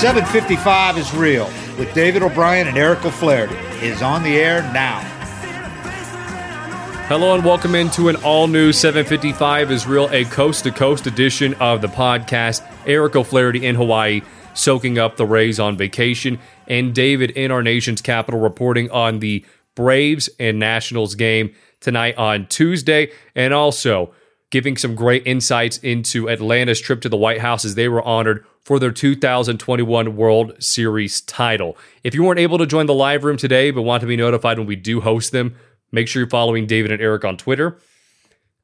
755 is real with David O'Brien and Eric O'Flaherty is on the air now. Hello and welcome into an all new 755 is real, a coast to coast edition of the podcast. Eric O'Flaherty in Hawaii soaking up the Rays on vacation, and David in our nation's capital reporting on the Braves and Nationals game tonight on Tuesday, and also giving some great insights into Atlanta's trip to the White House as they were honored for their 2021 World Series title. If you weren't able to join the live room today but want to be notified when we do host them, make sure you're following David and Eric on Twitter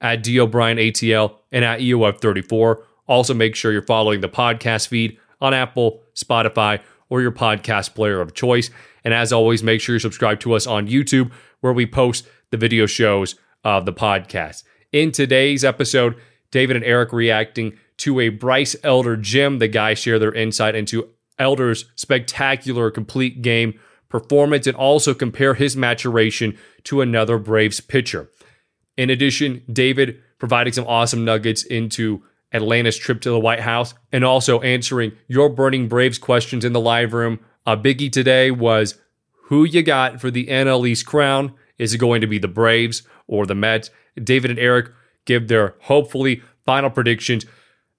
at DOBrienATL and at EOF34. Also, make sure you're following the podcast feed on Apple, Spotify, or your podcast player of choice. And as always, make sure you subscribe to us on YouTube where we post the video shows of the podcast. In today's episode, David and Eric reacting to a Bryce Elder gem. The guys share their insight into Elder's spectacular complete game performance and also compare his maturation to another Braves pitcher. In addition, David providing some awesome nuggets into Atlanta's trip to the White House and also answering your burning Braves questions in the live room. A biggie today was who you got for the NL East crown. Is it going to be the Braves or the Mets? David and Eric give their hopefully final predictions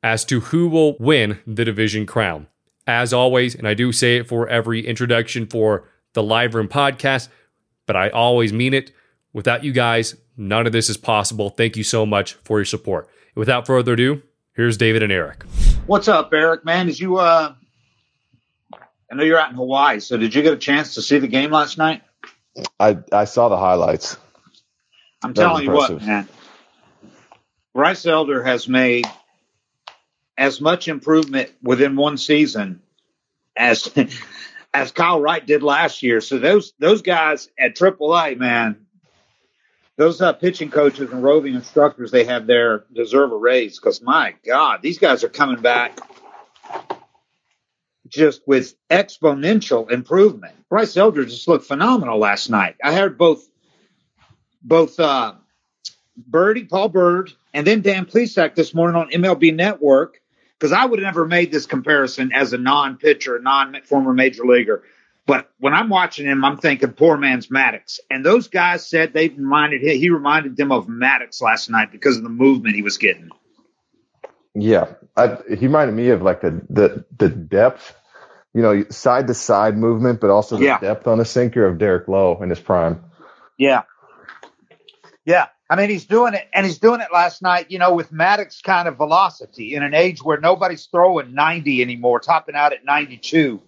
as to who will win the division crown. As always, and I do say it for every introduction for the Live Room podcast, but I always mean it. Without you guys, none of this is possible. Thank you so much for your support. Without further ado, here's David and Eric. What's up, Eric? Man, Did you uh I know you're out in Hawaii, so did you get a chance to see the game last night? I I saw the highlights. I'm telling you what, man. Bryce Elder has made as much improvement within one season as as Kyle Wright did last year. So those those guys at AAA, man, those uh, pitching coaches and roving instructors they have there deserve a raise because my God, these guys are coming back just with exponential improvement. Bryce Elder just looked phenomenal last night. I heard both both uh, Birdie, Paul Byrd, and then Dan Plesac this morning on MLB Network because I would have never made this comparison as a non-pitcher, non-former major leaguer. But when I'm watching him, I'm thinking poor man's Maddux. And those guys said they reminded him, he reminded them of Maddux last night because of the movement he was getting. Yeah, I, he reminded me of like the the the depth, you know, side to side movement, but also the yeah. depth on the sinker of Derek Lowe in his prime. Yeah, yeah. I mean, he's doing it, and he's doing it last night, you know, with Maddux kind of velocity in an age where nobody's throwing 90 anymore, topping out at 92.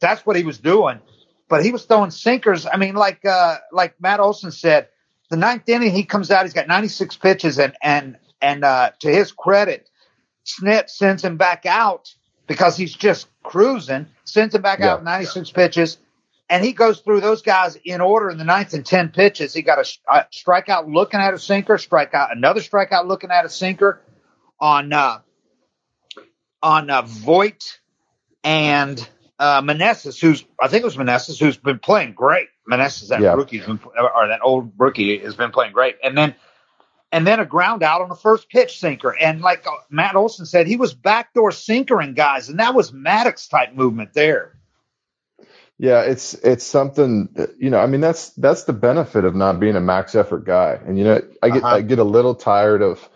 That's what he was doing. But he was throwing sinkers. I mean, like uh, like Matt Olson said, the ninth inning he comes out, he's got 96 pitches, and and and uh, to his credit, Snit sends him back out because he's just cruising, sends him back yeah, out 96 yeah. pitches and he goes through those guys in order in the ninth and 10 pitches. He got a, a strikeout looking at a sinker, strikeout, another strikeout looking at a sinker on, uh, on, uh, Voit and, uh, Meneses, who's, I think it was Meneses, who's been playing great. Meneses, that yeah. rookie, been, or that old rookie has been playing great. And then, and then a ground out on the first pitch sinker. And like uh, Matt Olson said, he was backdoor sinkering guys, and that was Maddux type movement there. Yeah, it's it's something you know. I mean, that's that's the benefit of not being a max effort guy. And you know, I get uh-huh. I get a little tired of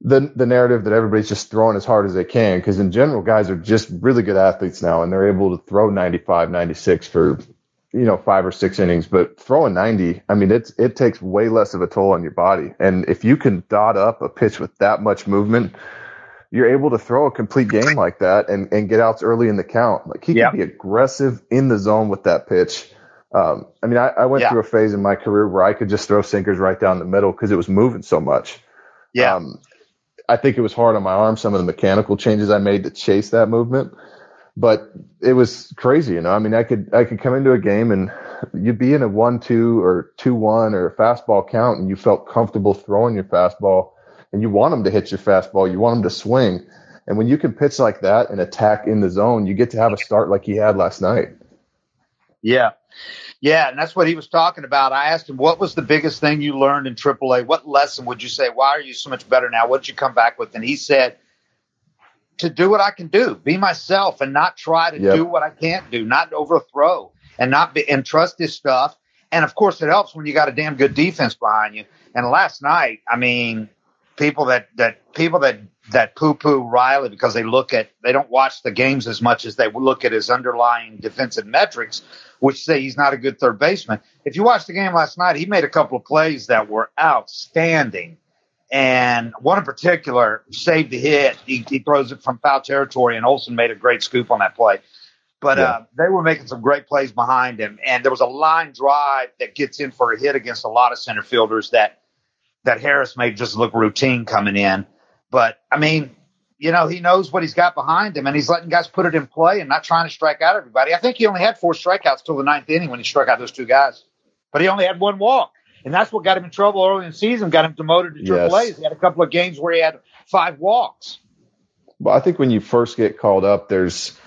the the narrative that everybody's just throwing as hard as they can because in general, guys are just really good athletes now, and they're able to throw 95, 96 for you know five or six innings. But throwing 90, I mean, it's it takes way less of a toll on your body. And if you can dot up a pitch with that much movement you're able to throw a complete game like that and, and get outs early in the count. Like he yep. can be aggressive in the zone with that pitch. Um, I mean, I, I went Yeah. through a phase in my career where I could just throw sinkers right down the middle because it was moving so much. Yeah. Um, I think it was hard on my arm, some of the mechanical changes I made to chase that movement, but it was crazy. You know, I mean, I could, I could come into a game and you'd be in a one, two or two, one or a fastball count and you felt comfortable throwing your fastball and you want them to hit your fastball. You want them to swing. And when you can pitch like that and attack in the zone, you get to have a start like he had last night. Yeah. Yeah, and that's what he was talking about. I asked him, what was the biggest thing you learned in AAA? What lesson would you say? Why are you so much better now? What did you come back with? And he said, to do what I can do, be myself and not try to Yep. do what I can't do, not overthrow and not be, and trust his stuff. And of course, it helps when you got a damn good defense behind you. And last night, I mean, people that, that people that, that poo poo Riley because they look at, they don't watch the games as much as they look at his underlying defensive metrics, which say he's not a good third baseman. If you watch the game last night, he made a couple of plays that were outstanding. And one in particular saved the hit. He, he throws it from foul territory, and Olson made a great scoop on that play. But Yeah. uh, they were making some great plays behind him, and there was a line drive that gets in for a hit against a lot of center fielders that that Harris made just look routine coming in. But I mean, you know, he knows what he's got behind him, and he's letting guys put it in play and not trying to strike out everybody. I think he only had four strikeouts till the ninth inning when he struck out those two guys, but he only had one walk, and that's what got him in trouble early in the season. Got him demoted to Yes. Triple A's. He had a couple of games where he had five walks. Well, I think when you first get called up, there's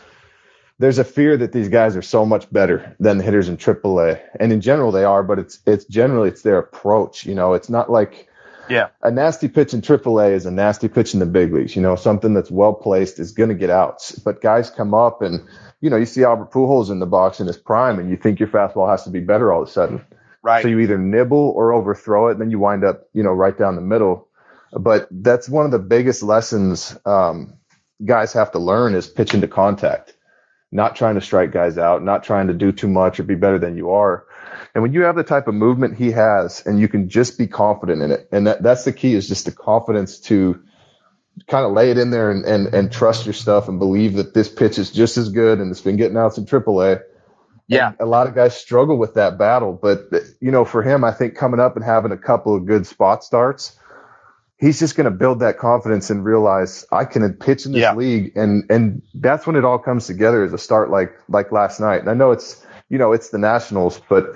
there's a fear that these guys are so much better than the hitters in AAA, and in general they are. But it's it's generally it's their approach. You know, it's not like Yeah, a nasty pitch in AAA is a nasty pitch in the big leagues. You know, something that's well placed is going to get outs. But guys come up and you know you see Albert Pujols in the box in his prime, and you think your fastball has to be better all of a sudden. Right. So you either nibble or overthrow it, and then you wind up, you know, right down the middle. But that's one of the biggest lessons um, guys have to learn is pitching to contact, not trying to strike guys out, not trying to do too much or be better than you are. And when you have the type of movement he has, and you can just be confident in it, and that, that's the key is just the confidence to kind of lay it in there and, and, and trust your stuff and believe that this pitch is just as good and it's been getting outs in AAA. Yeah, And a lot of guys struggle with that battle, but you know, for him, I think coming up and having a couple of good spot starts, he's just going to build that confidence and realize I can pitch in this Yeah. league, and and that's when it all comes together as a start like like last night. And I know it's you know it's the Nationals, but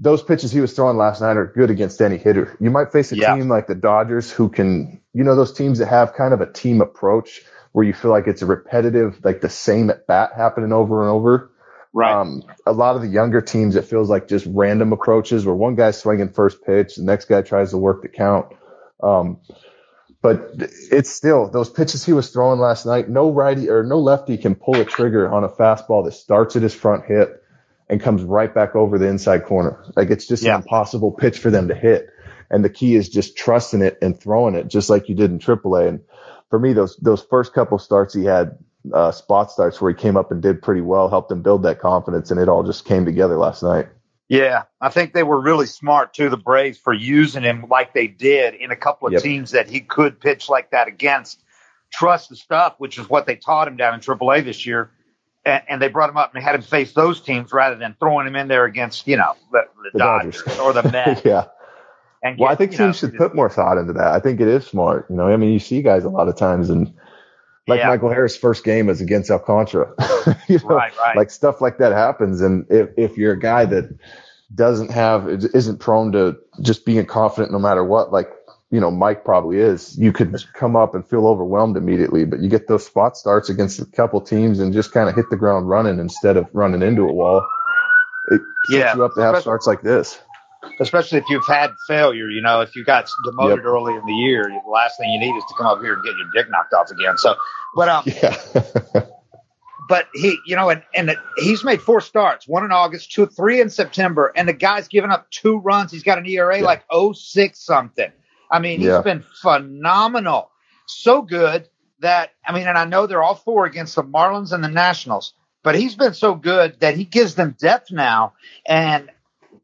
those pitches he was throwing last night are good against any hitter. You might face a Yeah. team like the Dodgers who can, you know, those teams that have kind of a team approach where you feel like it's a repetitive, like the same at bat happening over and over. Right. Um, a lot of the younger teams, it feels like just random approaches where one guy's swinging first pitch, the next guy tries to work the count. Um, but it's still those pitches he was throwing last night. No righty or no lefty can pull a trigger on a fastball that starts at his front hip and comes right back over the inside corner. Like it's just Yeah. an impossible pitch for them to hit. And the key is just trusting it and throwing it just like you did in AAA. And for me, those those first couple starts he had uh, spot starts where he came up and did pretty well, helped him build that confidence, and it all just came together last night. Yeah, I think they were really smart too, the Braves, for using him like they did in a couple of Yep. teams that he could pitch like that against. Trust the stuff, which is what they taught him down in AAA this year, and, and they brought him up and had him face those teams rather than throwing him in there against you know the, the, The Dodgers, Dodgers. or the Mets. yeah. And Well, I think you know, teams should put more thought into that. I think it is smart. You know, I mean, you see guys a lot of times, and like Yeah. Michael Harris' first game is against Alcantara. you know, Right, right. Like stuff like that happens, and if if you're a guy that doesn't have isn't prone to just being confident no matter what, like you know Mike probably is, you could come up and feel overwhelmed immediately. But you get those spot starts against a couple teams and just kind of hit the ground running instead of running into a wall. It sets Yeah. you up to have starts like this. Especially if you've had failure. You know, if you got demoted Yep. early in the year, the last thing you need is to come up here and get your dick knocked off again. So, but um, Yeah. but he, you know, and and he's made four starts, one in August, two, three in September, and the guy's given up two runs. He's got an ERA Yeah. like oh six something. I mean, he's Yeah. been phenomenal, so good that I mean, and I know they're all four against the Marlins and the Nationals, but he's been so good that he gives them depth now, and.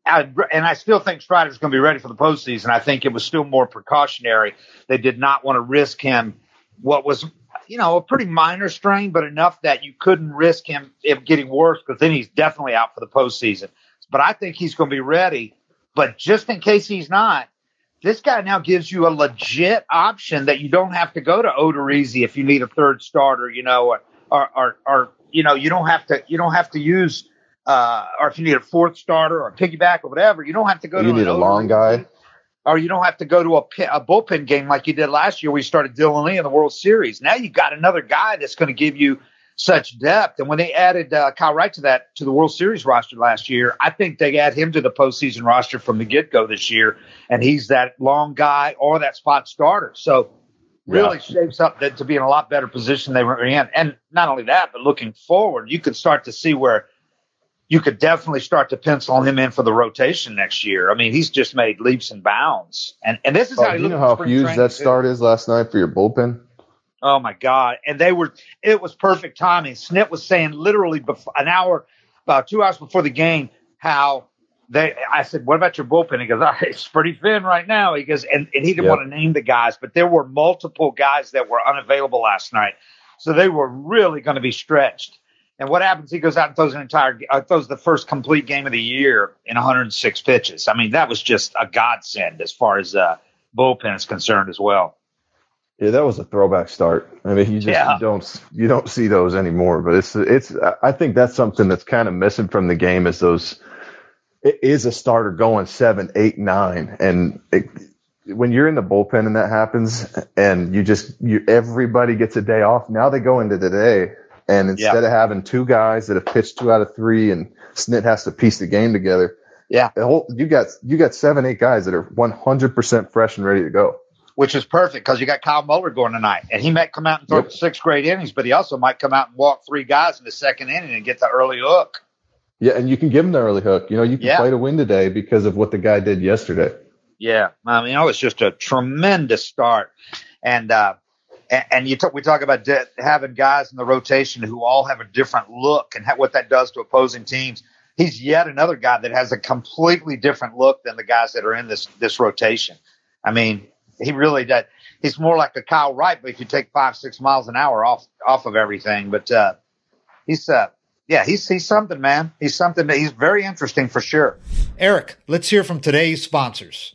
I, and I still think Strider's going to be ready for the postseason. I think it was still more precautionary. They did not want to risk him what was you know, a pretty minor strain, but enough that you couldn't risk him it getting worse because then he's definitely out for the postseason. but I think he's going to be ready. But just in case he's not, this guy now gives you a legit option that you don't have to go to Odorizzi if you need a third starter, you know, or, or, or, or you know, you don't have to, you don't have to use, uh, or if you need a fourth starter or a piggyback or whatever, you don't have to go you to need a long guy. Or you don't have to go to a, a bullpen game like you did last year. We started Dylan Lee in the World Series. Now you got another guy that's going to give you such depth. And when they added uh, Kyle Wright to that to the World Series roster last year, I think they add him to the postseason roster from the get go this year, and he's that long guy or that spot starter. So really yeah. shapes up to, to be in a lot better position they were in. And not only that, but looking forward, you can start to see where you could definitely start to pencil him in for the rotation next year. I mean, he's just made leaps and bounds. And and this is oh, how you know how huge that start is last night for your bullpen. Oh my God! And they were it was perfect timing. Snit was saying literally before, an hour, about two hours before the game, how they. I said, "What about your bullpen?" He goes, oh, "It's pretty thin right now." He goes, and, and he didn't yep. want to name the guys, but there were multiple guys that were unavailable last night, so they were really going to be stretched. And what happens? He goes out and throws an entire, uh, throws the first complete game of the year in 106 pitches. I mean, that was just a godsend as far as uh, bullpen is concerned as well. Yeah, that was a throwback start. I mean, you just yeah. you don't you don't see those anymore. But it's it's I think that's something that's kind of missing from the game is those. It is a starter going seven, eight, nine, and it, when you're in the bullpen and that happens, and you just you everybody gets a day off. Now they go into the day, and instead yeah. of having two guys that have pitched two out of three, and Snit has to piece the game together. Yeah, the whole, you got you got seven, eight guys that are 100 percent fresh and ready to go which is perfect because you got Kyle Muller going tonight, and he might come out and throw yep. six great innings, but he also might come out and walk three guys in the second inning and get the early hook. Yeah, and you can give him the early hook. You know, you can yeah. play to win today because of what the guy did yesterday. Yeah, I mean, it was just a tremendous start, and uh, and, and you we talk about de- having guys in the rotation who all have a different look and ha- what that does to opposing teams. He's yet another guy that has a completely different look than the guys that are in this this rotation. I mean, he really does. He's more like a Kyle Wright, but if you take five, six miles an hour off off of everything. But uh, he's uh, yeah, he's he's something, man. He's something that he's very interesting for sure. Eric, let's hear from today's sponsors.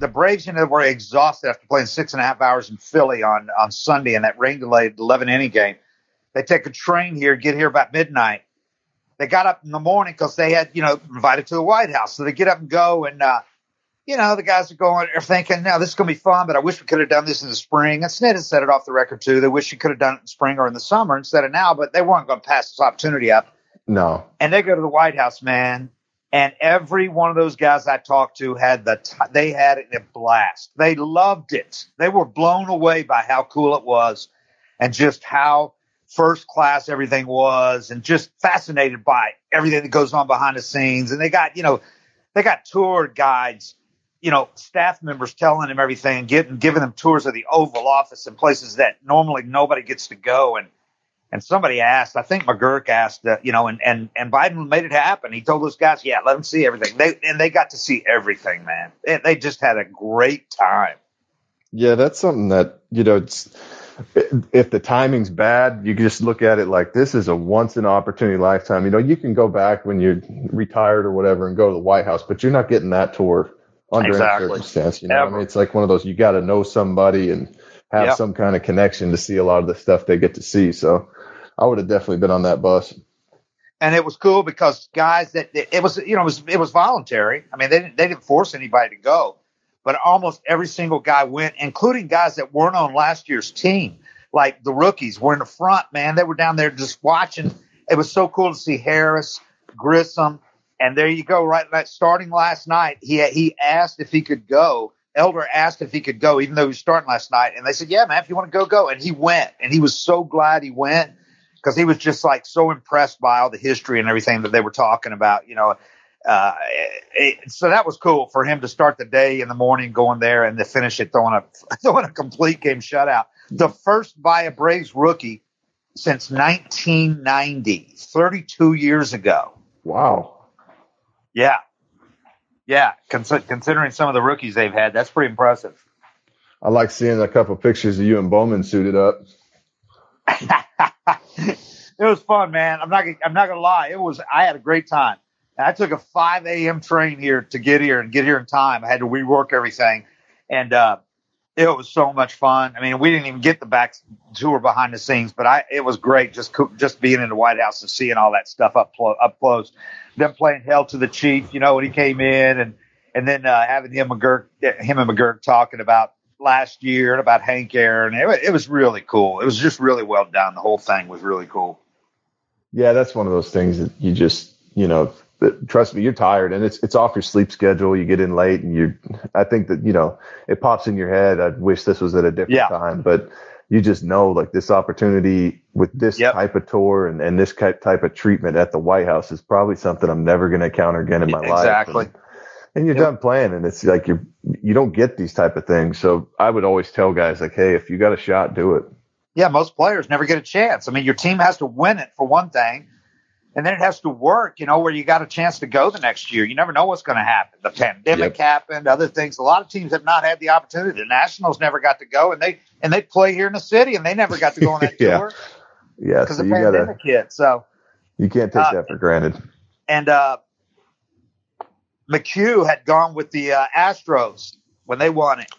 the Braves, you know, were exhausted after playing six and a half hours in Philly on on Sunday in that rain delayed 11 inning game. They take a train here, get here about midnight. They got up in the morning because they had, you know, invited to the White House. So they get up and go, and uh, you know, the guys are going, are thinking, now this is going to be fun, but I wish we could have done this in the spring. And Snit has said it off the record too. They wish you could have done it in spring or in the summer instead of now, but they weren't going to pass this opportunity up. No. And they go to the White House, man, and every one of those guys I talked to had the t- they had it a blast. They loved it. They were blown away by how cool it was, and just how first class everything was, and just fascinated by everything that goes on behind the scenes. And they got you know they got tour guides, you know, staff members telling them everything and getting giving them tours of the Oval Office and places that normally nobody gets to go and and somebody asked, I think McGuirk asked, uh, you know, and, and, and Biden made it happen. He told those guys, yeah, let them see everything. They, and they got to see everything, man. They, they just had a great time. Yeah, that's something that, you know, it's, if the timing's bad, you can just look at it like this is a once in opportunity lifetime. You know, you can go back when you're retired or whatever and go to the White House, but you're not getting that tour under exactly. any circumstance. You know, I mean, it's like one of those you got to know somebody and have yep. some kind of connection to see a lot of the stuff they get to see. So I would have definitely been on that bus. and it was cool because guys that it was you know it was it was voluntary. I mean they didn't they didn't force anybody to go, but almost every single guy went, including guys that weren't on last year's team, like the rookies were in the front. Man, they were down there just watching. It was so cool to see Harris, Grissom, and there you go. Right, starting last night, he he asked if he could go. Elder asked if he could go, even though he was starting last night, and they said, "Yeah, man, if you want to go, go." And he went, and he was so glad he went because he was just like so impressed by all the history and everything that they were talking about, you know. Uh, it, so that was cool for him to start the day in the morning going there and to finish it throwing a throwing a complete game shutout. The first by a Braves rookie since 1990, 32 years ago. Wow. Yeah. Yeah. Cons- considering some of the rookies they've had, that's pretty impressive. I like seeing a couple pictures of you and Bowman suited up. it was fun, man. I'm not. I'm not gonna lie. It was. I had a great time. I took a 5 a.m. train here to get here and get here in time. I had to rework everything, and uh, it was so much fun. I mean, we didn't even get the back tour behind the scenes, but I it was great just just being in the White House and seeing all that stuff up up close. Them playing Hail to the Chief, you know, when he came in, and and then uh, having him McGuirk, him and McGuirk talking about last year and about Hank Aaron. It, it was really cool. It was just really well done. The whole thing was really cool. Yeah, that's one of those things that you just, you know, trust me, you're tired and it's it's off your sleep schedule. You get in late and you I think that, you know, it pops in your head. I wish this was at a different yeah. time, but you just know like this opportunity with this yep. type of tour and, and this type of treatment at the White House is probably something I'm never going to encounter again in my exactly. life. Exactly and you're yep. done playing and it's like you you don't get these type of things so i would always tell guys like hey if you got a shot do it yeah most players never get a chance i mean your team has to win it for one thing and then it has to work you know where you got a chance to go the next year. You never know what's going to happen. The pandemic yep. happened other things. A lot of teams have not had the opportunity. The nationals never got to go and they and they play here in the city and they never got to go on that yeah. tour yeah because so the pandemic gotta, hit so. You can't take uh, that for granted. and uh McHugh had gone with the uh, Astros when they won it,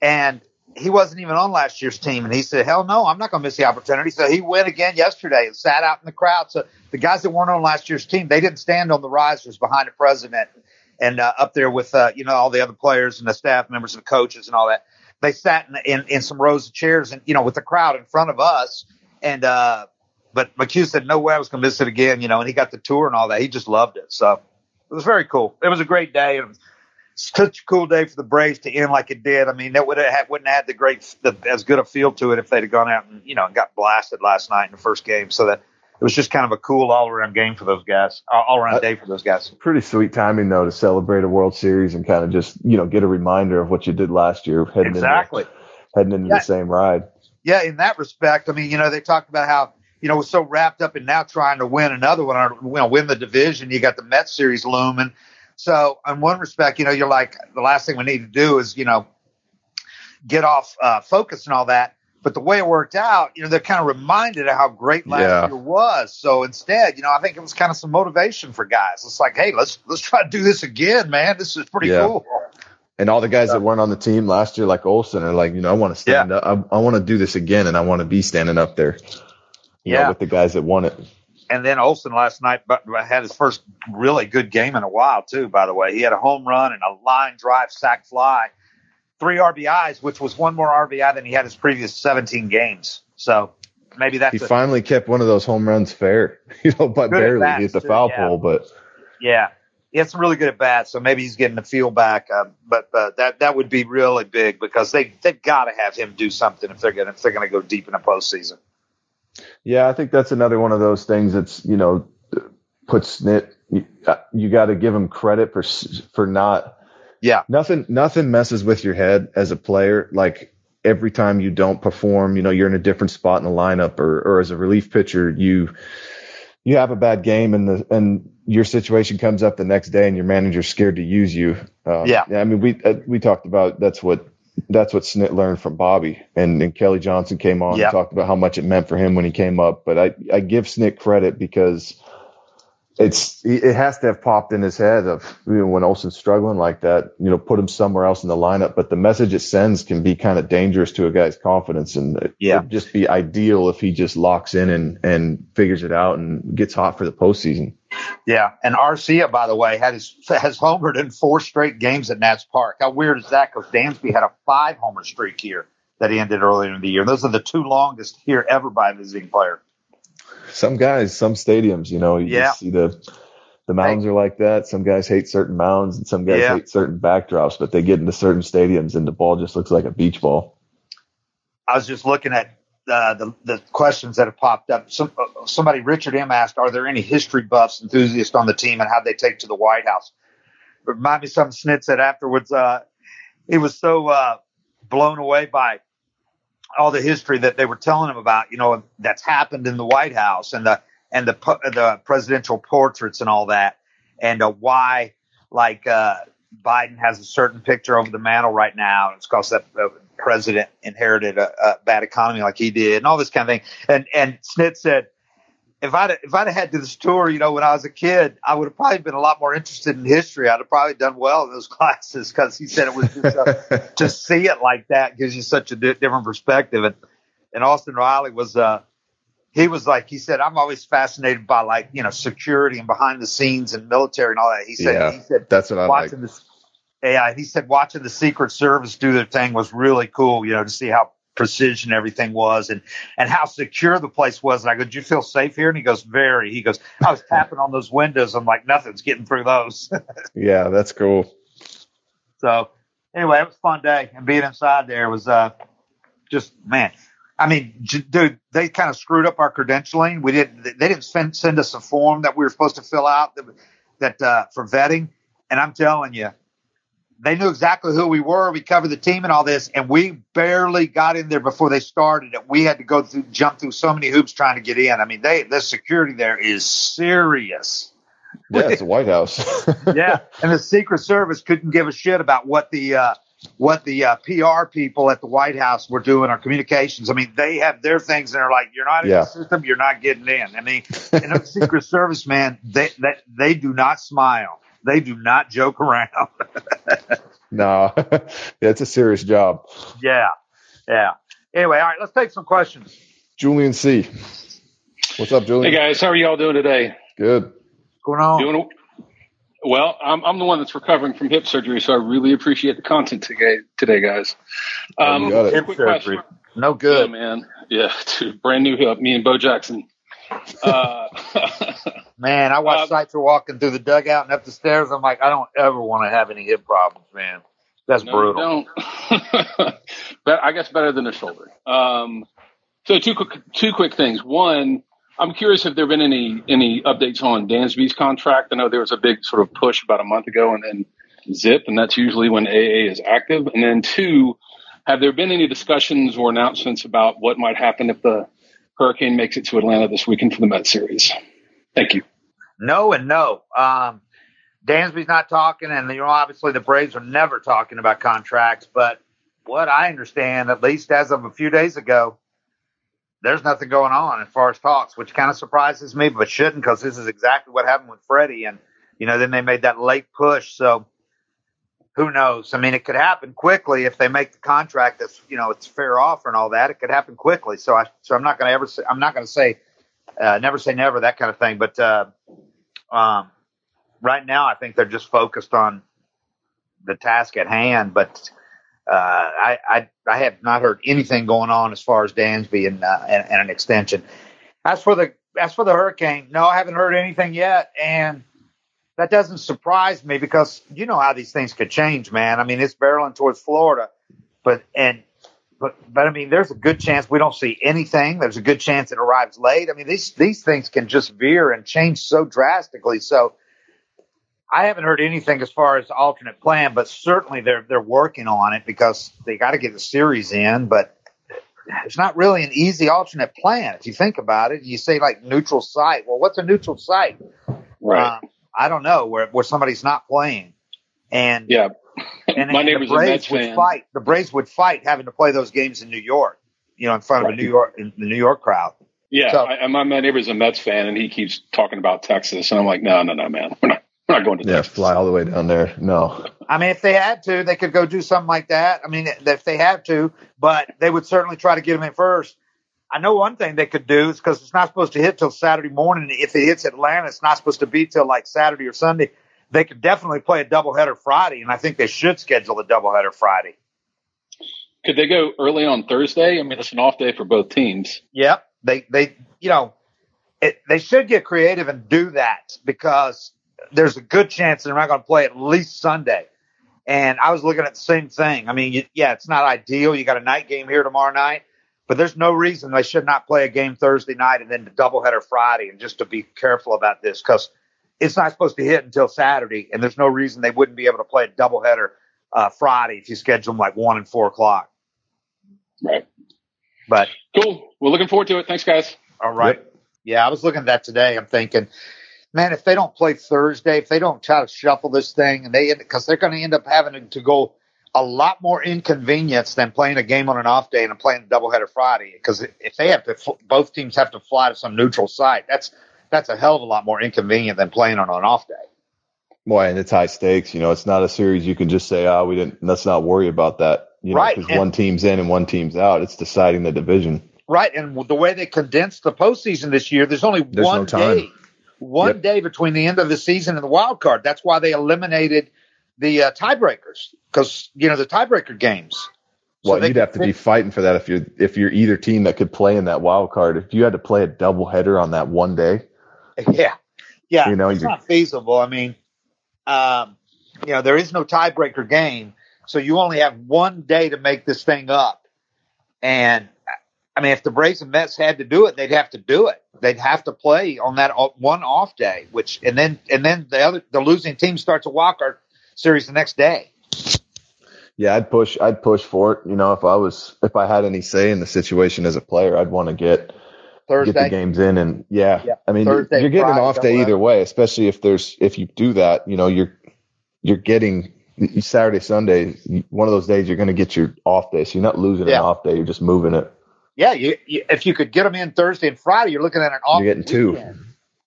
and he wasn't even on last year's team. And he said, "Hell no, I'm not going to miss the opportunity." So he went again yesterday and sat out in the crowd. So the guys that weren't on last year's team, they didn't stand on the risers behind the president and uh, up there with uh, you know all the other players and the staff members and coaches and all that. They sat in, in, in some rows of chairs and you know with the crowd in front of us. And uh, but McHugh said, "No way, I was going to miss it again." You know, and he got the tour and all that. He just loved it. So it was very cool. It was a great day. Such a cool day for the Braves to end like it did. I mean, that would have had, wouldn't have had the great, the, as good a feel to it if they'd have gone out and you know got blasted last night in the first game. So that it was just kind of a cool all around game for those guys, all around uh, day for those guys. Pretty sweet timing though to celebrate a World Series and kind of just you know get a reminder of what you did last year heading exactly into, heading into yeah. the same ride. Yeah, in that respect, I mean, you know, they talked about how you know, was so wrapped up in now trying to win another one or you know, win the division. You got the Mets series looming. So, in one respect, you know, you're like, the last thing we need to do is, you know, get off uh, focus and all that. But the way it worked out, you know, they're kind of reminded of how great last yeah. year was. So instead, you know, I think it was kind of some motivation for guys. It's like, hey, let's let's try to do this again, man. This is pretty yeah. cool. And all the guys that weren't on the team last year, like Olson, are like, you know, I want to stand yeah. up. I, I want to do this again, and I want to be standing up there yeah. Know, with the guys that won it. And then Olson last night had his first really good game in a while too. By the way, he had a home run and a line drive sac fly, three RBIs, which was one more RBI than he had his previous 17 games. So maybe that's he a, finally kept one of those home runs fair, you know, but barely He hit the foul yeah. pole. But yeah, he had some really good at bats, so maybe he's getting the feel back. Uh, but uh, that that would be really big because they they've got to have him do something if they're going if they're going to go deep in the postseason. Yeah, I think that's another one of those things that's you know puts Snit. You, uh, you got to give him credit for for not. Yeah. Nothing nothing messes with your head as a player like every time you don't perform. You know you're in a different spot in the lineup, or or as a relief pitcher you you have a bad game and the and your situation comes up the next day and your manager's scared to use you. Um, yeah. I mean we uh, we talked about that's what that's what Snit learned from Bobby. And, and Kelly Johnson came on yep. and talked about how much it meant for him when he came up. But I, I give Snit credit because it's it has to have popped in his head of you know, when Olson's struggling like that, you know, put him somewhere else in the lineup. But the message it sends can be kind of dangerous to a guy's confidence, and yeah, it'd just be ideal if he just locks in and and figures it out and gets hot for the postseason. Yeah, and Arcia, uh, by the way, had his has homered in four straight games at Nats Park. How weird is that? Because Dansby had a five homer streak here that he ended earlier in the year. Those are the two longest here ever by a visiting player some guys, some stadiums, you know, you yeah. see the the mounds are like that. Some guys hate certain mounds and some guys yeah. hate certain backdrops, but they get into certain stadiums and the ball just looks like a beach ball. I was just looking at uh, the the questions that have popped up. Some, somebody, Richard M, asked, "Are there any history buffs enthusiasts on the team, and how they take to the White House?" Remind me something Snit said afterwards. Uh, he was so uh, blown away by all the history that they were telling him about, you know, that's happened in the White House and the and the the presidential portraits and all that, and uh, why like uh, Biden has a certain picture over the mantle right now. It's because that president inherited a, a, bad economy like he did, and all this kind of thing. And and Snit said if I'd if I'd had to this tour, you know, when I was a kid, I would have probably been a lot more interested in history. I'd have probably done well in those classes because he said it was just uh, to see it like that gives you such a di- different perspective. And and Austin Riley was uh he was like he said I'm always fascinated by like you know security and behind the scenes and military and all that. He said yeah, he said that's what I watching like. This, yeah, he said watching the Secret Service do their thing was really cool. You know to see how precision everything was and and how secure the place was. And I go, "Did you feel safe here?" And he goes, "Very." He goes, "I was tapping on those windows. I'm like, nothing's getting through those." yeah, that's cool. So anyway, it was a fun day, and being inside there was uh just man. I mean, j- dude, they kind of screwed up our credentialing. We didn't. They didn't send, send us a form that we were supposed to fill out that, that uh, for vetting. And I'm telling you, they knew exactly who we were. We covered the team and all this, and we barely got in there before they started it. We had to go through, jump through so many hoops trying to get in. I mean, they the security there is serious. Yeah, it's the White House. yeah, and the Secret Service couldn't give a shit about what the uh, what the uh, PR people at the White House were doing or communications. I mean, they have their things and they're like, you're not in yeah. the system, you're not getting in. I mean, and the Secret Service man, they, they they do not smile. They do not joke around. no, it's a serious job. Yeah, yeah. Anyway, all right, let's take some questions. Julian C. What's up, Julian? Hey guys, how are y'all doing today? Good. What's going on? Doing well. I'm I'm the one that's recovering from hip surgery, so I really appreciate the content today, today guys. Um, hip surgery. Question. No good, yeah, man. Yeah, brand new hip. Me and Bo Jackson. Uh, Man, I watch uh, Seitzer walking through the dugout and up the stairs. I'm like, I don't ever want to have any hip problems, man. That's no, brutal. don't. but I guess better than a shoulder. Um, so two quick, two quick things. One, I'm curious if there have been any any updates on Dansby's contract. I know there was a big sort of push about a month ago, and then zip, and that's usually when AA is active. And then two, have there been any discussions or announcements about what might happen if the Hurricane makes it to Atlanta this weekend for the Met Series? Thank you. No and no. Um, Dansby's not talking, and you know obviously the Braves are never talking about contracts. But what I understand, at least as of a few days ago, there's nothing going on as far as talks, which kind of surprises me, but shouldn't because this is exactly what happened with Freddie, and you know then they made that late push. So who knows? I mean, it could happen quickly if they make the contract that's you know it's fair offer and all that. It could happen quickly. So I so I'm not going to ever say I'm not going to say uh, never say never, that kind of thing. But uh, um, right now, I think they're just focused on the task at hand. But uh, I, I, I have not heard anything going on as far as Dansby and, uh, and, and an extension. As for the as for the hurricane, no, I haven't heard anything yet, and that doesn't surprise me because you know how these things could change, man. I mean, it's barreling towards Florida, but and but but I mean, there's a good chance we don't see anything. There's a good chance it arrives late. I mean, these these things can just veer and change so drastically. So I haven't heard anything as far as alternate plan, but certainly they're they're working on it because they got to get the series in. But it's not really an easy alternate plan if you think about it. You say like neutral site. Well, what's a neutral site? Right. Um, I don't know where where somebody's not playing. And yeah, and, My and the Braves would fan. fight. The Braves would fight having to play those games in New York. You know, in front right. of a New York in the New York crowd. Yeah, so, I, my, my neighbor's a Mets fan, and he keeps talking about Texas, and I'm like, no, no, no, man, we're not, we're not going to. Yeah, Texas. fly all the way down there. No. I mean, if they had to, they could go do something like that. I mean, if they have to, but they would certainly try to get him in first. I know one thing they could do is because it's not supposed to hit till Saturday morning. If it hits Atlanta, it's not supposed to be till like Saturday or Sunday. They could definitely play a doubleheader Friday, and I think they should schedule a doubleheader Friday. Could they go early on Thursday? I mean, it's an off day for both teams. Yep, they they you know it, they should get creative and do that because there's a good chance they're not going to play at least Sunday. And I was looking at the same thing. I mean, you, yeah, it's not ideal. You got a night game here tomorrow night, but there's no reason they should not play a game Thursday night and then the doubleheader Friday. And just to be careful about this because it's not supposed to hit until Saturday, and there's no reason they wouldn't be able to play a doubleheader uh, Friday if you schedule them like one and four o'clock. Right. But cool. We're looking forward to it. Thanks, guys. All right. Yep. Yeah, I was looking at that today. I'm thinking, man, if they don't play Thursday, if they don't try to shuffle this thing, and they because they're going to end up having to go a lot more inconvenience than playing a game on an off day and playing a doubleheader Friday. Because if they have to, both teams have to fly to some neutral site. That's that's a hell of a lot more inconvenient than playing on an off day. Boy, and it's high stakes. You know, it's not a series you can just say, "Ah, oh, we didn't." Let's not worry about that. You know, right. Because one team's in and one team's out. It's deciding the division. Right, and the way they condensed the postseason this year, there's only there's one no day, one yep. day between the end of the season and the wild card. That's why they eliminated the uh, tiebreakers because you know the tiebreaker games. So well, you'd have to be fighting for that if you're if you're either team that could play in that wild card. If you had to play a double header on that one day, yeah, yeah, you know, it's not feasible. I mean, um, you know, there is no tiebreaker game, so you only have one day to make this thing up. And I mean, if the Braves and Mets had to do it, they'd have to do it. They'd have to play on that one off day, which and then and then the other the losing team starts a wild card series the next day. Yeah, I'd push. I'd push for it. You know, if I was if I had any say in the situation as a player, I'd want to get Thursday. get the games in and yeah. yeah. I mean, Thursday, you're getting Friday, an off day either way, especially if there's if you do that. You know, you're you're getting Saturday, Sunday, one of those days you're going to get your off day. So you're not losing yeah. an off day. You're just moving it yeah, you, you, if you could get them in Thursday and Friday, you're looking at an off. You're getting weekend, two.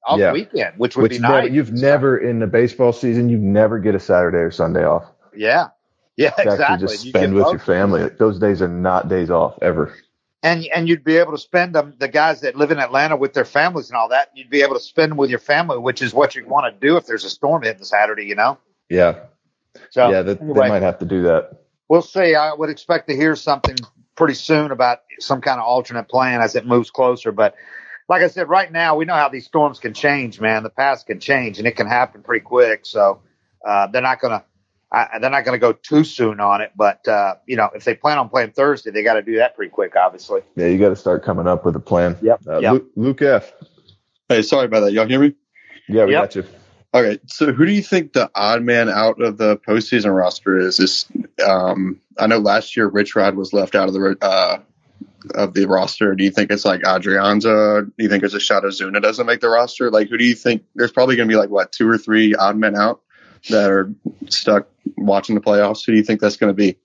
Off yeah. weekend, which would which be never, nice. You've never in the baseball season, you never get a Saturday or Sunday off. Yeah, yeah, exactly. Just spend you with your family. Those days are not days off ever. And and you'd be able to spend them. The guys that live in Atlanta with their families and all that, you'd be able to spend them with your family, which is what you want to do if there's a storm hitting Saturday. You know. Yeah. So yeah, that, anyway, they might have to do that. We'll see. I would expect to hear something pretty soon about some kind of alternate plan as it moves closer. But like I said, right now we know how these storms can change, man. The past can change and it can happen pretty quick. So uh, they're not gonna they're not gonna go too soon on it. But uh, you know, if they plan on playing Thursday, they got to do that pretty quick, obviously. Yeah, you got to start coming up with a plan. Yep. Uh, yep. Luke, Luke F. Hey, sorry about that. Y'all hear me? Yeah, we yep. got you. Okay, so who do you think the odd man out of the postseason roster is? Is um, I know last year Rich Rod was left out of the uh, of the roster. Do you think it's like Adrianza? Do you think it's a shot Zuna doesn't make the roster? Like, who do you think? There's probably going to be like what two or three odd men out that are stuck watching the playoffs. Who do you think that's going to be?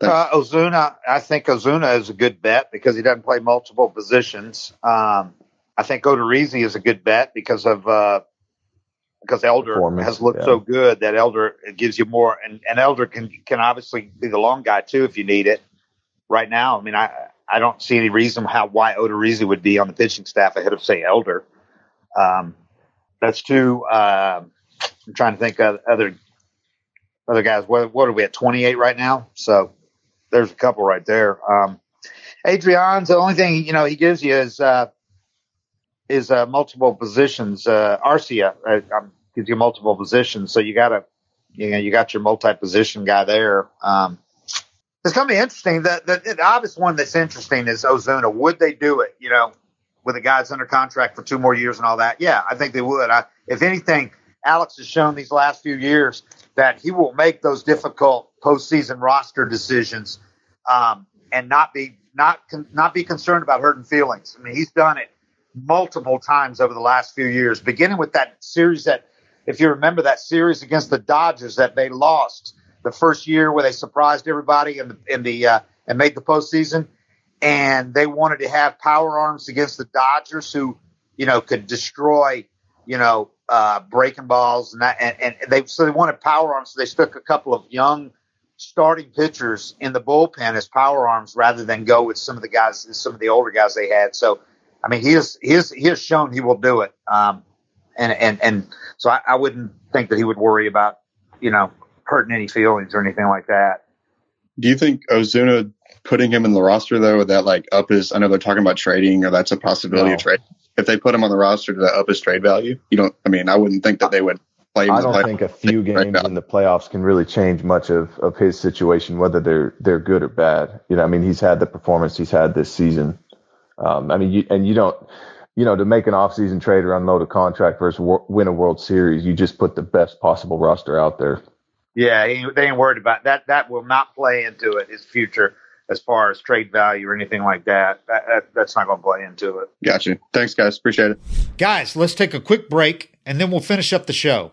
Uh, Ozuna, I think Ozuna is a good bet because he doesn't play multiple positions. Um, I think Odorizzi is a good bet because of uh, because Elder has looked yeah. so good that Elder gives you more, and, and Elder can can obviously be the long guy too if you need it. Right now, I mean, I I don't see any reason how why Odorizzi would be on the pitching staff ahead of say Elder. Um, that's two. Uh, I'm trying to think of other other guys. What what are we at? 28 right now. So there's a couple right there. Um, Adrian's the only thing you know he gives you is uh, is uh, multiple positions. Uh, Arcia uh, um, gives you multiple positions, so you got to, you know, you got your multi-position guy there. Um, it's going to be interesting. The, the, the obvious one that's interesting is Ozuna. Would they do it? You know, with the guys under contract for two more years and all that? Yeah, I think they would. I, if anything, Alex has shown these last few years that he will make those difficult postseason roster decisions um, and not be not not be concerned about hurting feelings. I mean, he's done it multiple times over the last few years, beginning with that series that, if you remember that series against the Dodgers that they lost the first year where they surprised everybody in the, in the, uh, and made the postseason. and they wanted to have power arms against the Dodgers, who you know could destroy you know uh, breaking balls and that, and, and they so they wanted power arms. So they stuck a couple of young starting pitchers in the bullpen as power arms rather than go with some of the guys, some of the older guys they had. So, I mean, he has he has he has shown he will do it. Um, and and and so I, I wouldn't think that he would worry about you know hurting any feelings or anything like that. Do you think Ozuna putting him in the roster though would that like up his? I know they're talking about trading, or that's a possibility No. of trade. If they put him on the roster, to that up his trade value? You don't. I mean, I wouldn't think that they would play him. I in the don't think a few games now. in the playoffs can really change much of, of his situation, whether they're they're good or bad. You know, I mean, he's had the performance he's had this season. Um, I mean, you, and you don't, you know, to make an offseason trade or unload a contract versus wor- win a World Series, you just put the best possible roster out there. Yeah, he, they ain't worried about that. That will not play into it his future as far as trade value or anything like that. That, that that's not going to play into it. Gotcha. Thanks, guys. Appreciate it. Guys, let's take a quick break and then we'll finish up the show.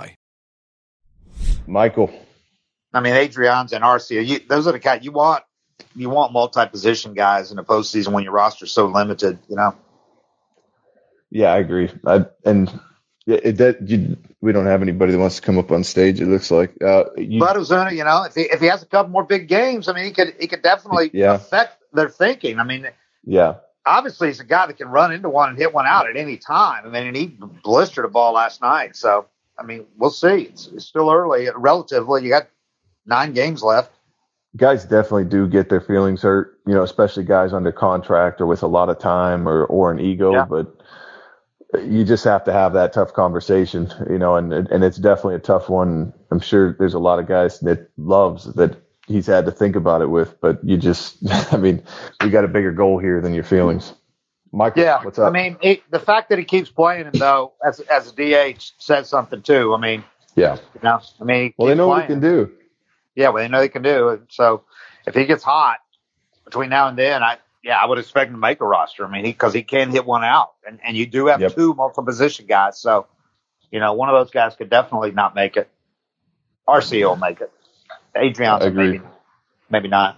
Michael, I mean, Adrianza and Arcia, you, those are the guys you want. You want multi-position guys in the postseason when your roster's so limited. You know. yeah, I agree. I, and it, that you, we don't have anybody that wants to come up on stage. It looks like uh, you, But Ozuna, you know, if he if he has a couple more big games, I mean, he could he could definitely Yeah. affect their thinking. I mean, yeah, obviously he's a guy that can run into one and hit one out at any time. I mean, and he blistered a ball last night. So I mean, we'll see. It's, it's still early, relatively. You got nine games left. guys definitely do get their feelings hurt. You know, especially guys under contract or with a lot of time or or an ego. Yeah. But you just have to have that tough conversation. You know, and and it's definitely a tough one. I'm sure there's a lot of guys that loves that he's had to think about it with. But you just, I mean, we got a bigger goal here than your feelings. Michael, Yeah, what's up? I mean, it, the fact that he keeps playing him though, as as a DH, says something too. I mean, yeah. you know, I mean, Well, they know what he can do. Yeah, well, they know they can do. So if he gets hot between now and then, I yeah, I would expect him to make a roster. I mean, because he, can hit one out, and and you do have Yep. two multiple position guys. So you know, one of those guys could definitely not make it. Arcia will make it. Adrianza maybe maybe not.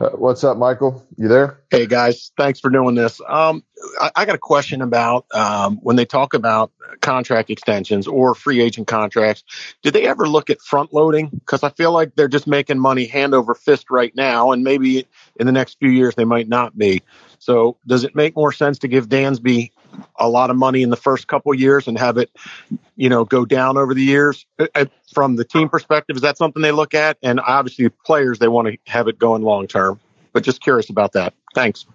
Uh, what's up, Michael? You there? Hey guys, thanks for doing this. Um, I, I got a question about um, when they talk about contract extensions or free agent contracts. Did they ever look at front loading? Because I feel like they're just making money hand over fist right now, and maybe in the next few years they might not be. So, does it make more sense to give Dansby a lot of money in the first couple years and have it, you know, go down over the years? Uh, uh, From the team perspective, is that something they look at? And obviously, players they want to have it going long term. But just curious about that. Thanks.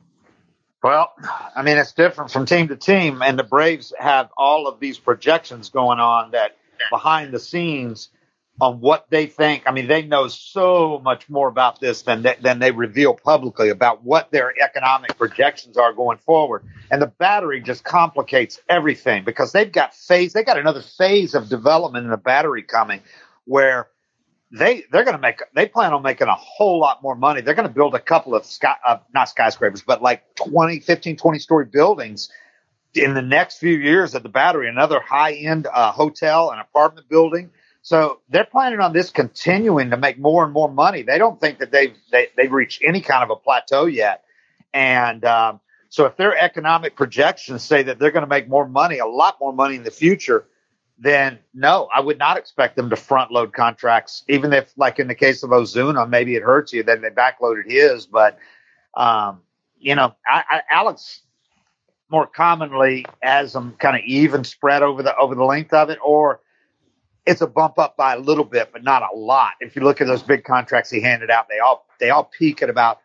Well, I mean, it's different from team to team, and the Braves have all of these projections going on that behind the scenes, on what they think. I mean, they know so much more about this than they, than they reveal publicly about what their economic projections are going forward. And the battery just complicates everything because they've got phase, they got another phase of development in the battery coming where they they're going to make they plan on making a whole lot more money. They're going to build a couple of sky uh, not skyscrapers, but like 20, 15, 20 story buildings in the next few years at the battery, another high end uh, hotel and apartment building so they're planning on this continuing to make more and more money. They don't think that they've they, have they have reached any kind of a plateau yet. And um, so if their economic projections say that they're going to make more money, a lot more money in the future, then no, I would not expect them to front load contracts. Even if, like in the case of Ozuna, maybe it hurts you, then they backloaded his. But um, you know, I, I, Alex more commonly has them kind of even spread over the over the length of it, or it's a bump up by a little bit, but not a lot. If you look at those big contracts he handed out, they all they all peak at about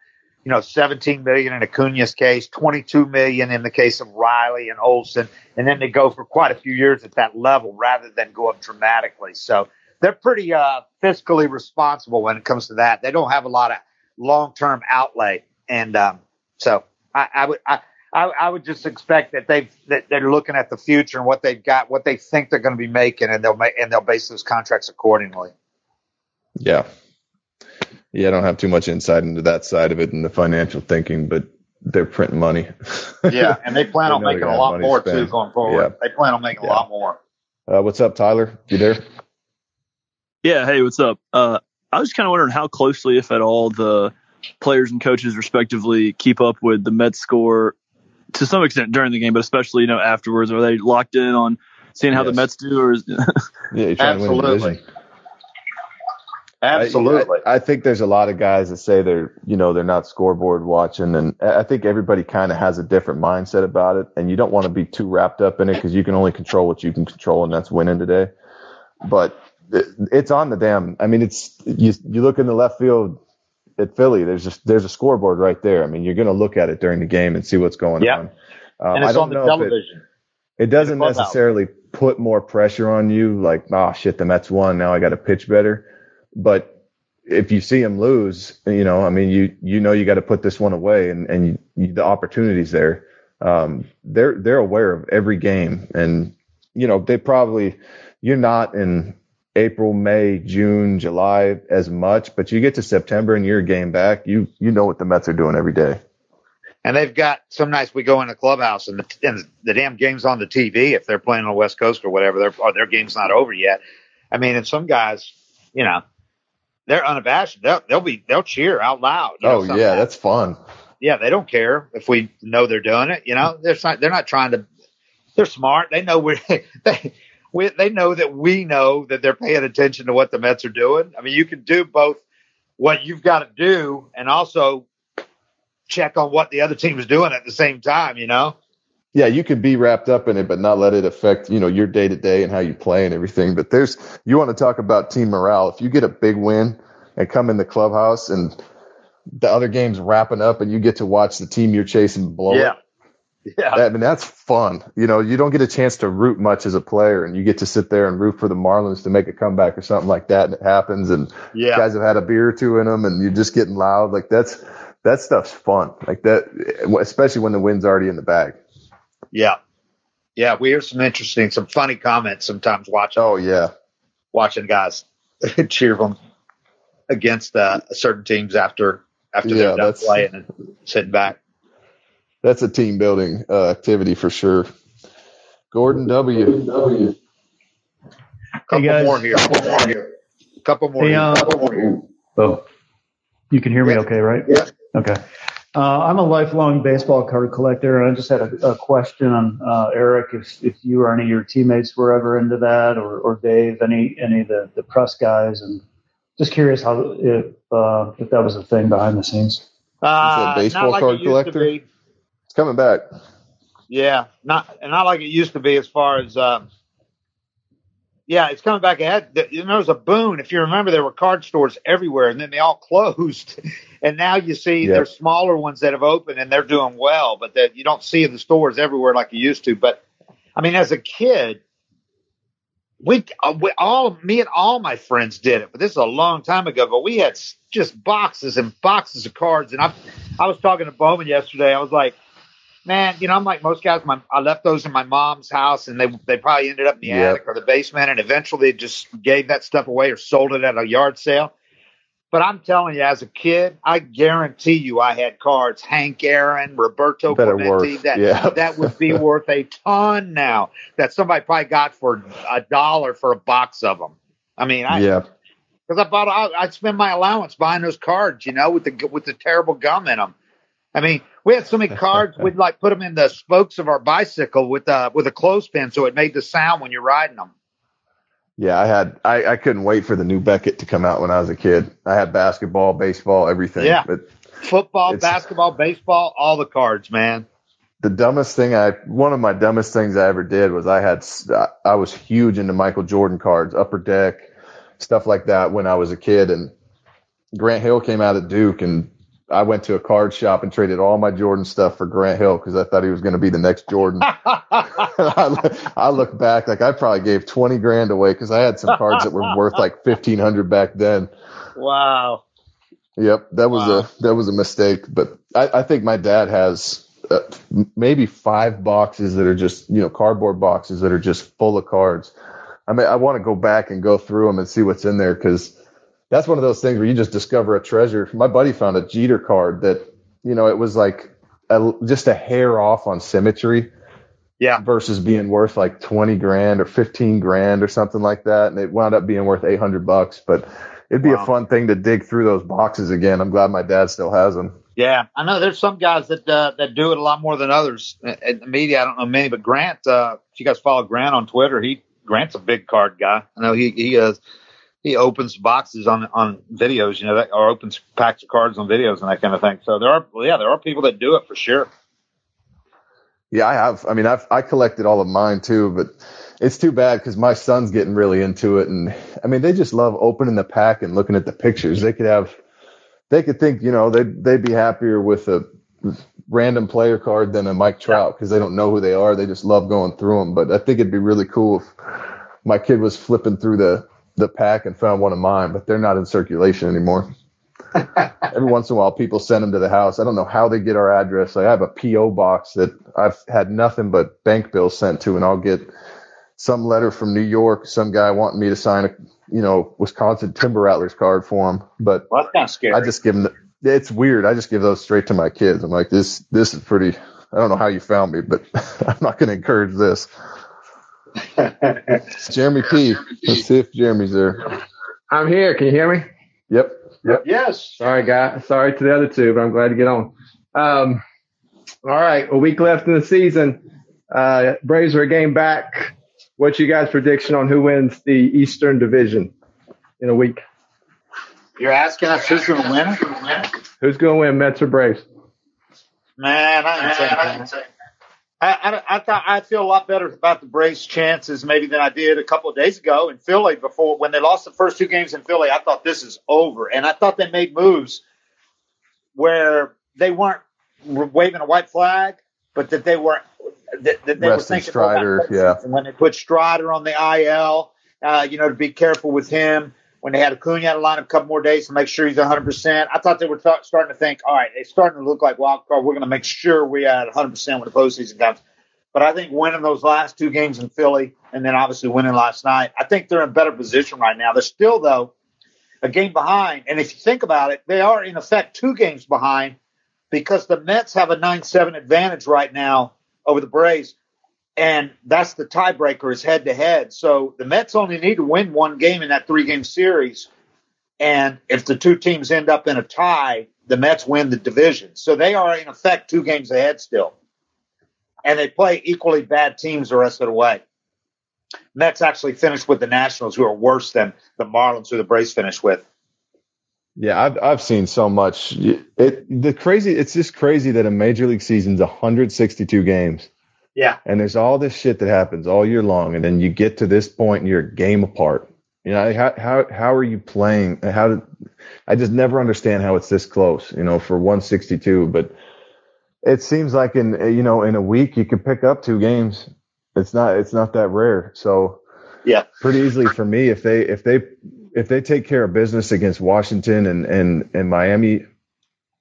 you know 17 million in Acuna's case, 22 million in the case of Riley and Olson, and then they go for quite a few years at that level rather than go up dramatically. So they're pretty uh, fiscally responsible when it comes to that. They don't have a lot of long term outlay, and um, so I, I would I, I, I would just expect that they've that they're looking at the future and what they've got, what they think they're going to be making, and they'll make and they'll base those contracts accordingly. Yeah, yeah. I don't have too much insight into that side of it and the financial thinking, but they're printing money. yeah, and they plan on making a lot more too going forward. Yeah. They plan on making yeah. a lot more. Uh, what's up, Tyler? You there? Yeah. Hey, what's up? Uh, I was kind of wondering how closely, if at all, the players and coaches respectively keep up with the Mets score to some extent during the game, but especially you know afterwards. Are they locked in on seeing how yes. the Mets do? Or is, yeah, absolutely. Absolutely. I, I, think there's a lot of guys that say they're, you know, they're not scoreboard watching. And I think everybody kind of has a different mindset about it. And you don't want to be too wrapped up in it because you can only control what you can control. And that's winning today. But it, it's on the damn, I mean, it's, you, you look in the left field at Philly, there's just there's a scoreboard right there. I mean, you're going to look at it during the game and see what's going yeah. on. Um, and it's on the television. It, it doesn't necessarily put more pressure on you, like, oh shit, the Mets won. Now I got to pitch better. But if you see them lose, you know, I mean, you you know you got to put this one away, and and you, the opportunities there. Um, they're they're aware of every game, and you know they probably you're not in April, May, June, July as much, but you get to September and you're a game back. You you know what the Mets are doing every day. And they've got some nights we go in the clubhouse and the, and the damn game's on the TV if they're playing on the West Coast or whatever. Their or their game's not over yet. I mean, and some guys, you know, they're unabashed. They'll, they'll be they'll cheer out loud. oh know, yeah, that's fun. Yeah, they don't care if we know they're doing it. You know, they're not they're not trying to. They're smart. They know we're they we, they know that we know that they're paying attention to what the Mets are doing. I mean, you can do both what you've got to do and also check on what the other team is doing at the same time, you know? Yeah, you could be wrapped up in it, but not let it affect, you know, your day to day and how you play and everything. But there's, you want to talk about team morale. If you get a big win and come in the clubhouse and the other game's wrapping up and you get to watch the team you're chasing blow yeah. it, yeah. I mean, that's fun. You know, you don't get a chance to root much as a player and you get to sit there and root for the Marlins to make a comeback or something like that. And it happens and yeah. guys have had a beer or two in them and you're just getting loud. Like that's, that stuff's fun. Like that, especially when the win's already in the bag. Yeah. Yeah. We hear some interesting, some funny comments sometimes watching. Oh yeah. Watching guys cheer them against uh, certain teams after, after yeah, they're done playing and sitting back that's a team building uh, activity for sure. Gordon W. W. Couple hey more here. Couple more here. Couple more. Hey, here. Uh, Couple more here. Oh, you can hear me, okay, right? Yeah. Okay. Uh, I'm a lifelong baseball card collector, and I just had a, a question on uh, Eric, if, if you or any of your teammates were ever into that, or, or Dave, any any of the, the press guys, and just curious how if uh, if that was a thing behind the scenes. Uh, baseball like card collector It's coming back. Yeah, not and not like it used to be as far as. Um, yeah, it's coming back ahead. There was a boon. If you remember, there were card stores everywhere, and then they all closed. and now you see yep. there's smaller ones that have opened, and they're doing well, but that you don't see in the stores everywhere like you used to. But I mean, as a kid, we, uh, we all me and all my friends did it, but this is a long time ago. But we had just boxes and boxes of cards, and I I was talking to Bowman yesterday. I was like, man, you know, I'm like most guys. My I left those in my mom's house, and they they probably ended up in the Yep. attic or the basement, and eventually they just gave that stuff away or sold it at a yard sale. But I'm telling you, as a kid, I guarantee you, I had cards Hank Aaron, Roberto Better Clemente. worth, That yeah. that would be worth a ton now. That somebody probably got for a dollar for a box of them. I mean, I yeah. because I bought, I, I spent my allowance buying those cards, you know, with the with the terrible gum in them. I mean, we had so many cards, we'd like put them in the spokes of our bicycle with uh with a clothespin, so it made the sound when you're riding them. Yeah, I had I, I couldn't wait for the new Beckett to come out when I was a kid. I had basketball, baseball, everything. Yeah. But Football, basketball, baseball, all the cards, man. the dumbest thing I one of my dumbest things I ever did was I had I was huge into Michael Jordan cards, upper deck, stuff like that when I was a kid and Grant Hill came out at Duke and I went to a card shop and traded all my Jordan stuff for Grant Hill because I thought he was going to be the next Jordan. I, I look back like I probably gave 20 grand away because I had some cards that were worth like 1500 back then. Wow. Yep, that was Wow. a that was a mistake. But I, I think my dad has uh, maybe five boxes that are just you know cardboard boxes that are just full of cards. I mean, I want to go back and go through them and see what's in there because that's one of those things where you just discover a treasure. My buddy found a Jeter card that you know it was like a, just a hair off on symmetry. Yeah. Versus being worth like 20 grand or 15 grand or something like that. And it wound up being worth 800 bucks. But it'd be Wow. a fun thing to dig through those boxes again. I'm glad my dad still has them. Yeah, I know there's some guys that uh, that do it a lot more than others. In in the media, I don't know many, but Grant, uh, if you guys follow Grant on Twitter, he Grant's a big card guy. I know he he uh, he opens boxes on on videos, you know, that, or opens packs of cards on videos and that kind of thing. So there are, well, yeah, there are people that do it for sure. Yeah, I have. I mean, I've I collected all of mine too, but it's too bad because my son's getting really into it, and I mean, they just love opening the pack and looking at the pictures. They could have, they could think, you know, they they'd be happier with a random player card than a Mike Trout because they don't know who they are. They just love going through them. But I think it'd be really cool if my kid was flipping through the the pack and found one of mine, but they're not in circulation anymore. Every once in a while, people send them to the house. I don't know how they get our address. I have a PO box that I've had nothing but bank bills sent to, and I'll get some letter from New York, some guy wanting me to sign a, you know, Wisconsin Timber Rattlers card for him. But Well, that's kind of scary. I just give them. The, it's weird. I just give those straight to my kids. I'm like, this, this is pretty. I don't know how you found me, but I'm not going to encourage this. Jeremy P. Let's see if Jeremy's there. I'm here. Can you hear me? Yep. Yep. Yes. Sorry, guy. Sorry to the other two, but I'm glad to get on. Um, all right, a week left in the season. Uh, Braves are a game back. What's you guys' prediction on who wins the Eastern Division in a week? You're asking us who's going to win? Who's going to win, Mets or Braves? Man, I didn't say anything. I, I, I thought I feel a lot better about the Braves' chances maybe than I did a couple of days ago in Philly. Before when they lost the first two games in Philly, I thought this is over, and I thought they made moves where they weren't waving a white flag, but that they were that, that they were Resting thinking about Strider, yeah. When they put Strider on the IL, uh, you know, to be careful with him. When they had Acuna out of line a couple more days to make sure he's 100%, I thought they were th- starting to think, all right, it's starting to look like wild card. We're going to make sure we are at 100% when the postseason comes. But I think winning those last two games in Philly and then obviously winning last night, I think they're in a better position right now. They're still, though, a game behind. And if you think about it, they are, in effect, two games behind because the Mets have a 9 7 advantage right now over the Braves. And that's the tiebreaker is head to head. So the Mets only need to win one game in that three game series. And if the two teams end up in a tie, the Mets win the division. So they are in effect two games ahead still. And they play equally bad teams the rest of the way. Mets actually finished with the Nationals, who are worse than the Marlins, who the Braves finished with. Yeah, I've I've seen so much. It the crazy. It's just crazy that a major league season's 162 games, Yeah. and there's all this shit that happens all year long, and then you get to this point and you're a game apart. You know how how how are you playing? How did I just never understand how it's this close? You know, for 162, but it seems like in you know in a week you could pick up two games. It's not it's not that rare. So Yeah, pretty easily for me if they if they if they take care of business against Washington and and and Miami,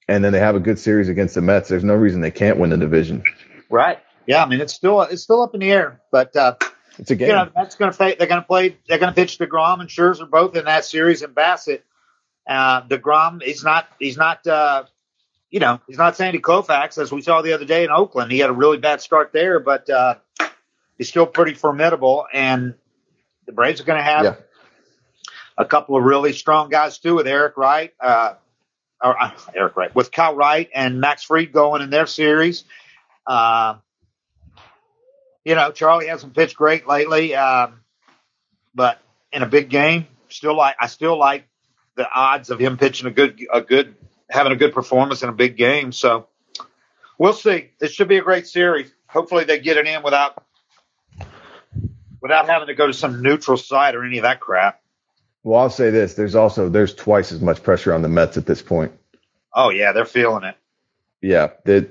and then they have a good series against the Mets, there's no reason they can't win the division. Right. Yeah. I mean, it's still it's still up in the air, but uh, it's a game. You know, that's going to play. They're going to play. They're going to pitch Degrom and Scherzer both in that series, and Bassitt. Uh, Degrom, he's not. He's not. Uh, you know, he's not Sandy Koufax as we saw the other day in Oakland. He had a really bad start there, but uh, he's still pretty formidable. And the Braves are going to have yeah. a couple of really strong guys too, with Eric Wright, uh, or uh, Eric Wright, with Kyle Wright and Max Fried going in their series. Uh, you know, Charlie hasn't pitched great lately, um, but in a big game, still like I still like the odds of him pitching a good a good having a good performance in a big game. So we'll see. This should be a great series. Hopefully they get it in without without having to go to some neutral site or any of that crap. Well, I'll say this: there's also there's twice as much pressure on the Mets at this point. Oh yeah, they're feeling it. Yeah, the,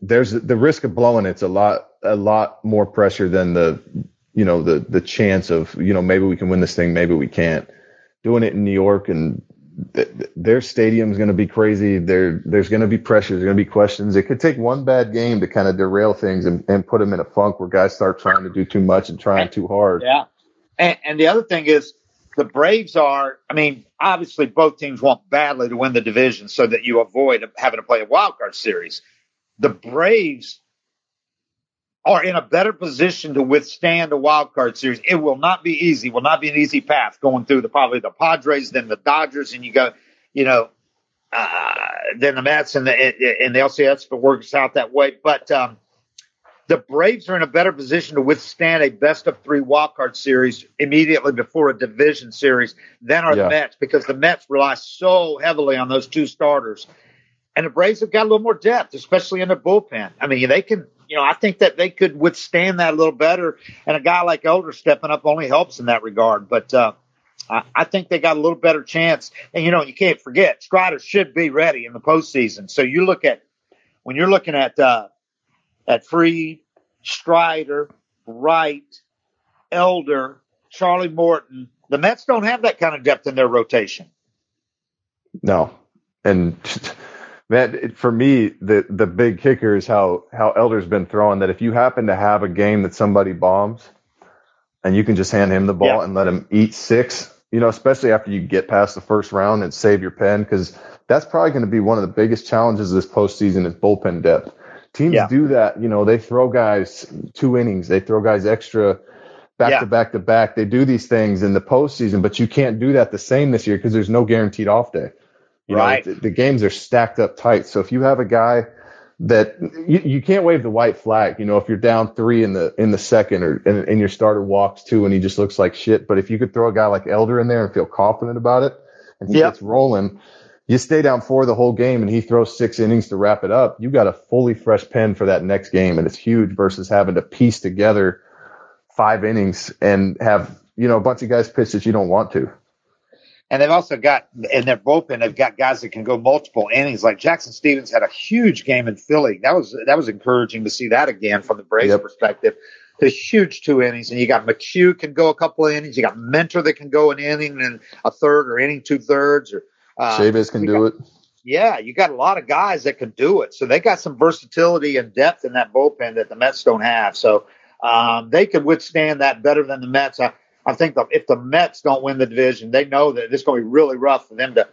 there's the risk of blowing it's a lot a lot more pressure than the you know the the chance of you know maybe we can win this thing, maybe we can't. Doing it in New York and th- their stadium's going to be crazy. There, there's going to be pressure. There's going to be questions. It could take one bad game to kind of derail things and, and put them in a funk where guys start trying to do too much and trying too hard. Yeah. And, and the other thing is the Braves are, I mean, obviously both teams want badly to win the division so that you avoid having to play a wild card series. The Braves are in a better position to withstand a wild card series. It will not be easy. Will not be an easy path going through the probably the Padres, then the Dodgers, and you go, you know, uh, then the Mets and the and the LCS if it works out that way. But um, the Braves are in a better position to withstand a best of three wild card series immediately before a division series than are Yeah. the Mets because the Mets rely so heavily on those two starters. And the Braves have got a little more depth, especially in the bullpen. I mean, they can, you know, I think that they could withstand that a little better. And a guy like Elder stepping up only helps in that regard. But uh, I, I think they got a little better chance. And, you know, you can't forget, Strider should be ready in the postseason. So you look at, when you're looking at, uh, at Fried, Strider, Wright, Elder, Charlie Morton, the Mets don't have that kind of depth in their rotation. No, and man, it, for me, the the big kicker is how how Elder's been throwing. That if you happen to have a game that somebody bombs, and you can just hand him the ball Yeah. and let him eat six, you know, especially after you get past the first round and save your pen, because that's probably going to be one of the biggest challenges this postseason is bullpen depth. Teams Yeah. do that, you know, they throw guys two innings, they throw guys extra back Yeah. to back to back. They do these things in the postseason, but you can't do that the same this year because there's no guaranteed off day. You know, Right. the, the games are stacked up tight. So if you have a guy that you, you can't wave the white flag, you know, if you're down three in the in the second or and, and your starter walks two and he just looks like shit. But if you could throw a guy like Elder in there and feel confident about it and he Yep. gets rolling, you stay down four the whole game and he throws six innings to wrap it up. You got a fully fresh pen for that next game, and it's huge versus having to piece together five innings and have you know a bunch of guys pitch that you don't want to. And they've also got in their bullpen, they've got guys that can go multiple innings. Like Jackson Stephens had a huge game in Philly. That was that was encouraging to see that again from the Braves Yep. perspective. The huge two innings, and you got McHugh can go a couple of innings. You got Minter that can go an inning and a third, or inning two thirds, or uh, Chavez can do got- it. Yeah, you got a lot of guys that can do it. So they got some versatility and depth in that bullpen that the Mets don't have. So um, they could withstand that better than the Mets. I, I think the, if the Mets don't win the division, they know that it's going to be really rough for them to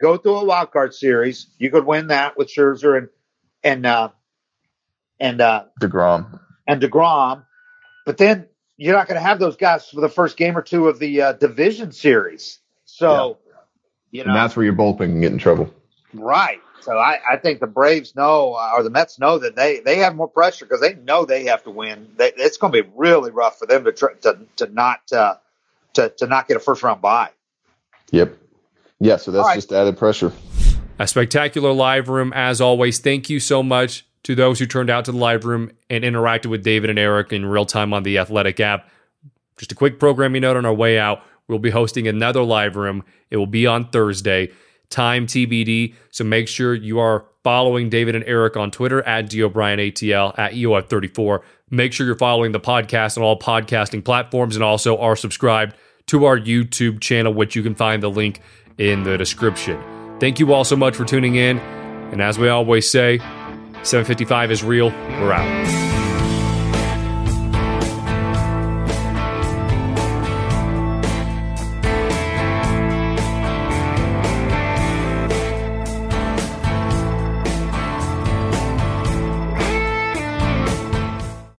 go through a wild card series. You could win that with Scherzer and and uh, and uh, Degrom. and Degrom, but then you're not going to have those guys for the first game or two of the uh, division series. So you know and that's where your bullpen can get in trouble. Right. So I, I think the Braves know, uh, or the Mets know that they, they have more pressure because they know they have to win. They, it's going to be really rough for them to try, to to not uh, to to not get a first round bye. Yep. Yeah, so that's All right. just added pressure. A spectacular live room, as always. Thank you so much to those who turned out to the live room and interacted with David and Eric in real time on the Athletic app. Just a quick programming note on our way out. We'll be hosting another live room. It will be on Thursday, time TBD. So make sure you are following David and Eric on Twitter at DOBrienATL, at EOF34. Make sure you're following the podcast on all podcasting platforms and also are subscribed to our YouTube channel, which you can find the link in the description. Thank you all so much for tuning in. And as we always say, 755 is real. We're out.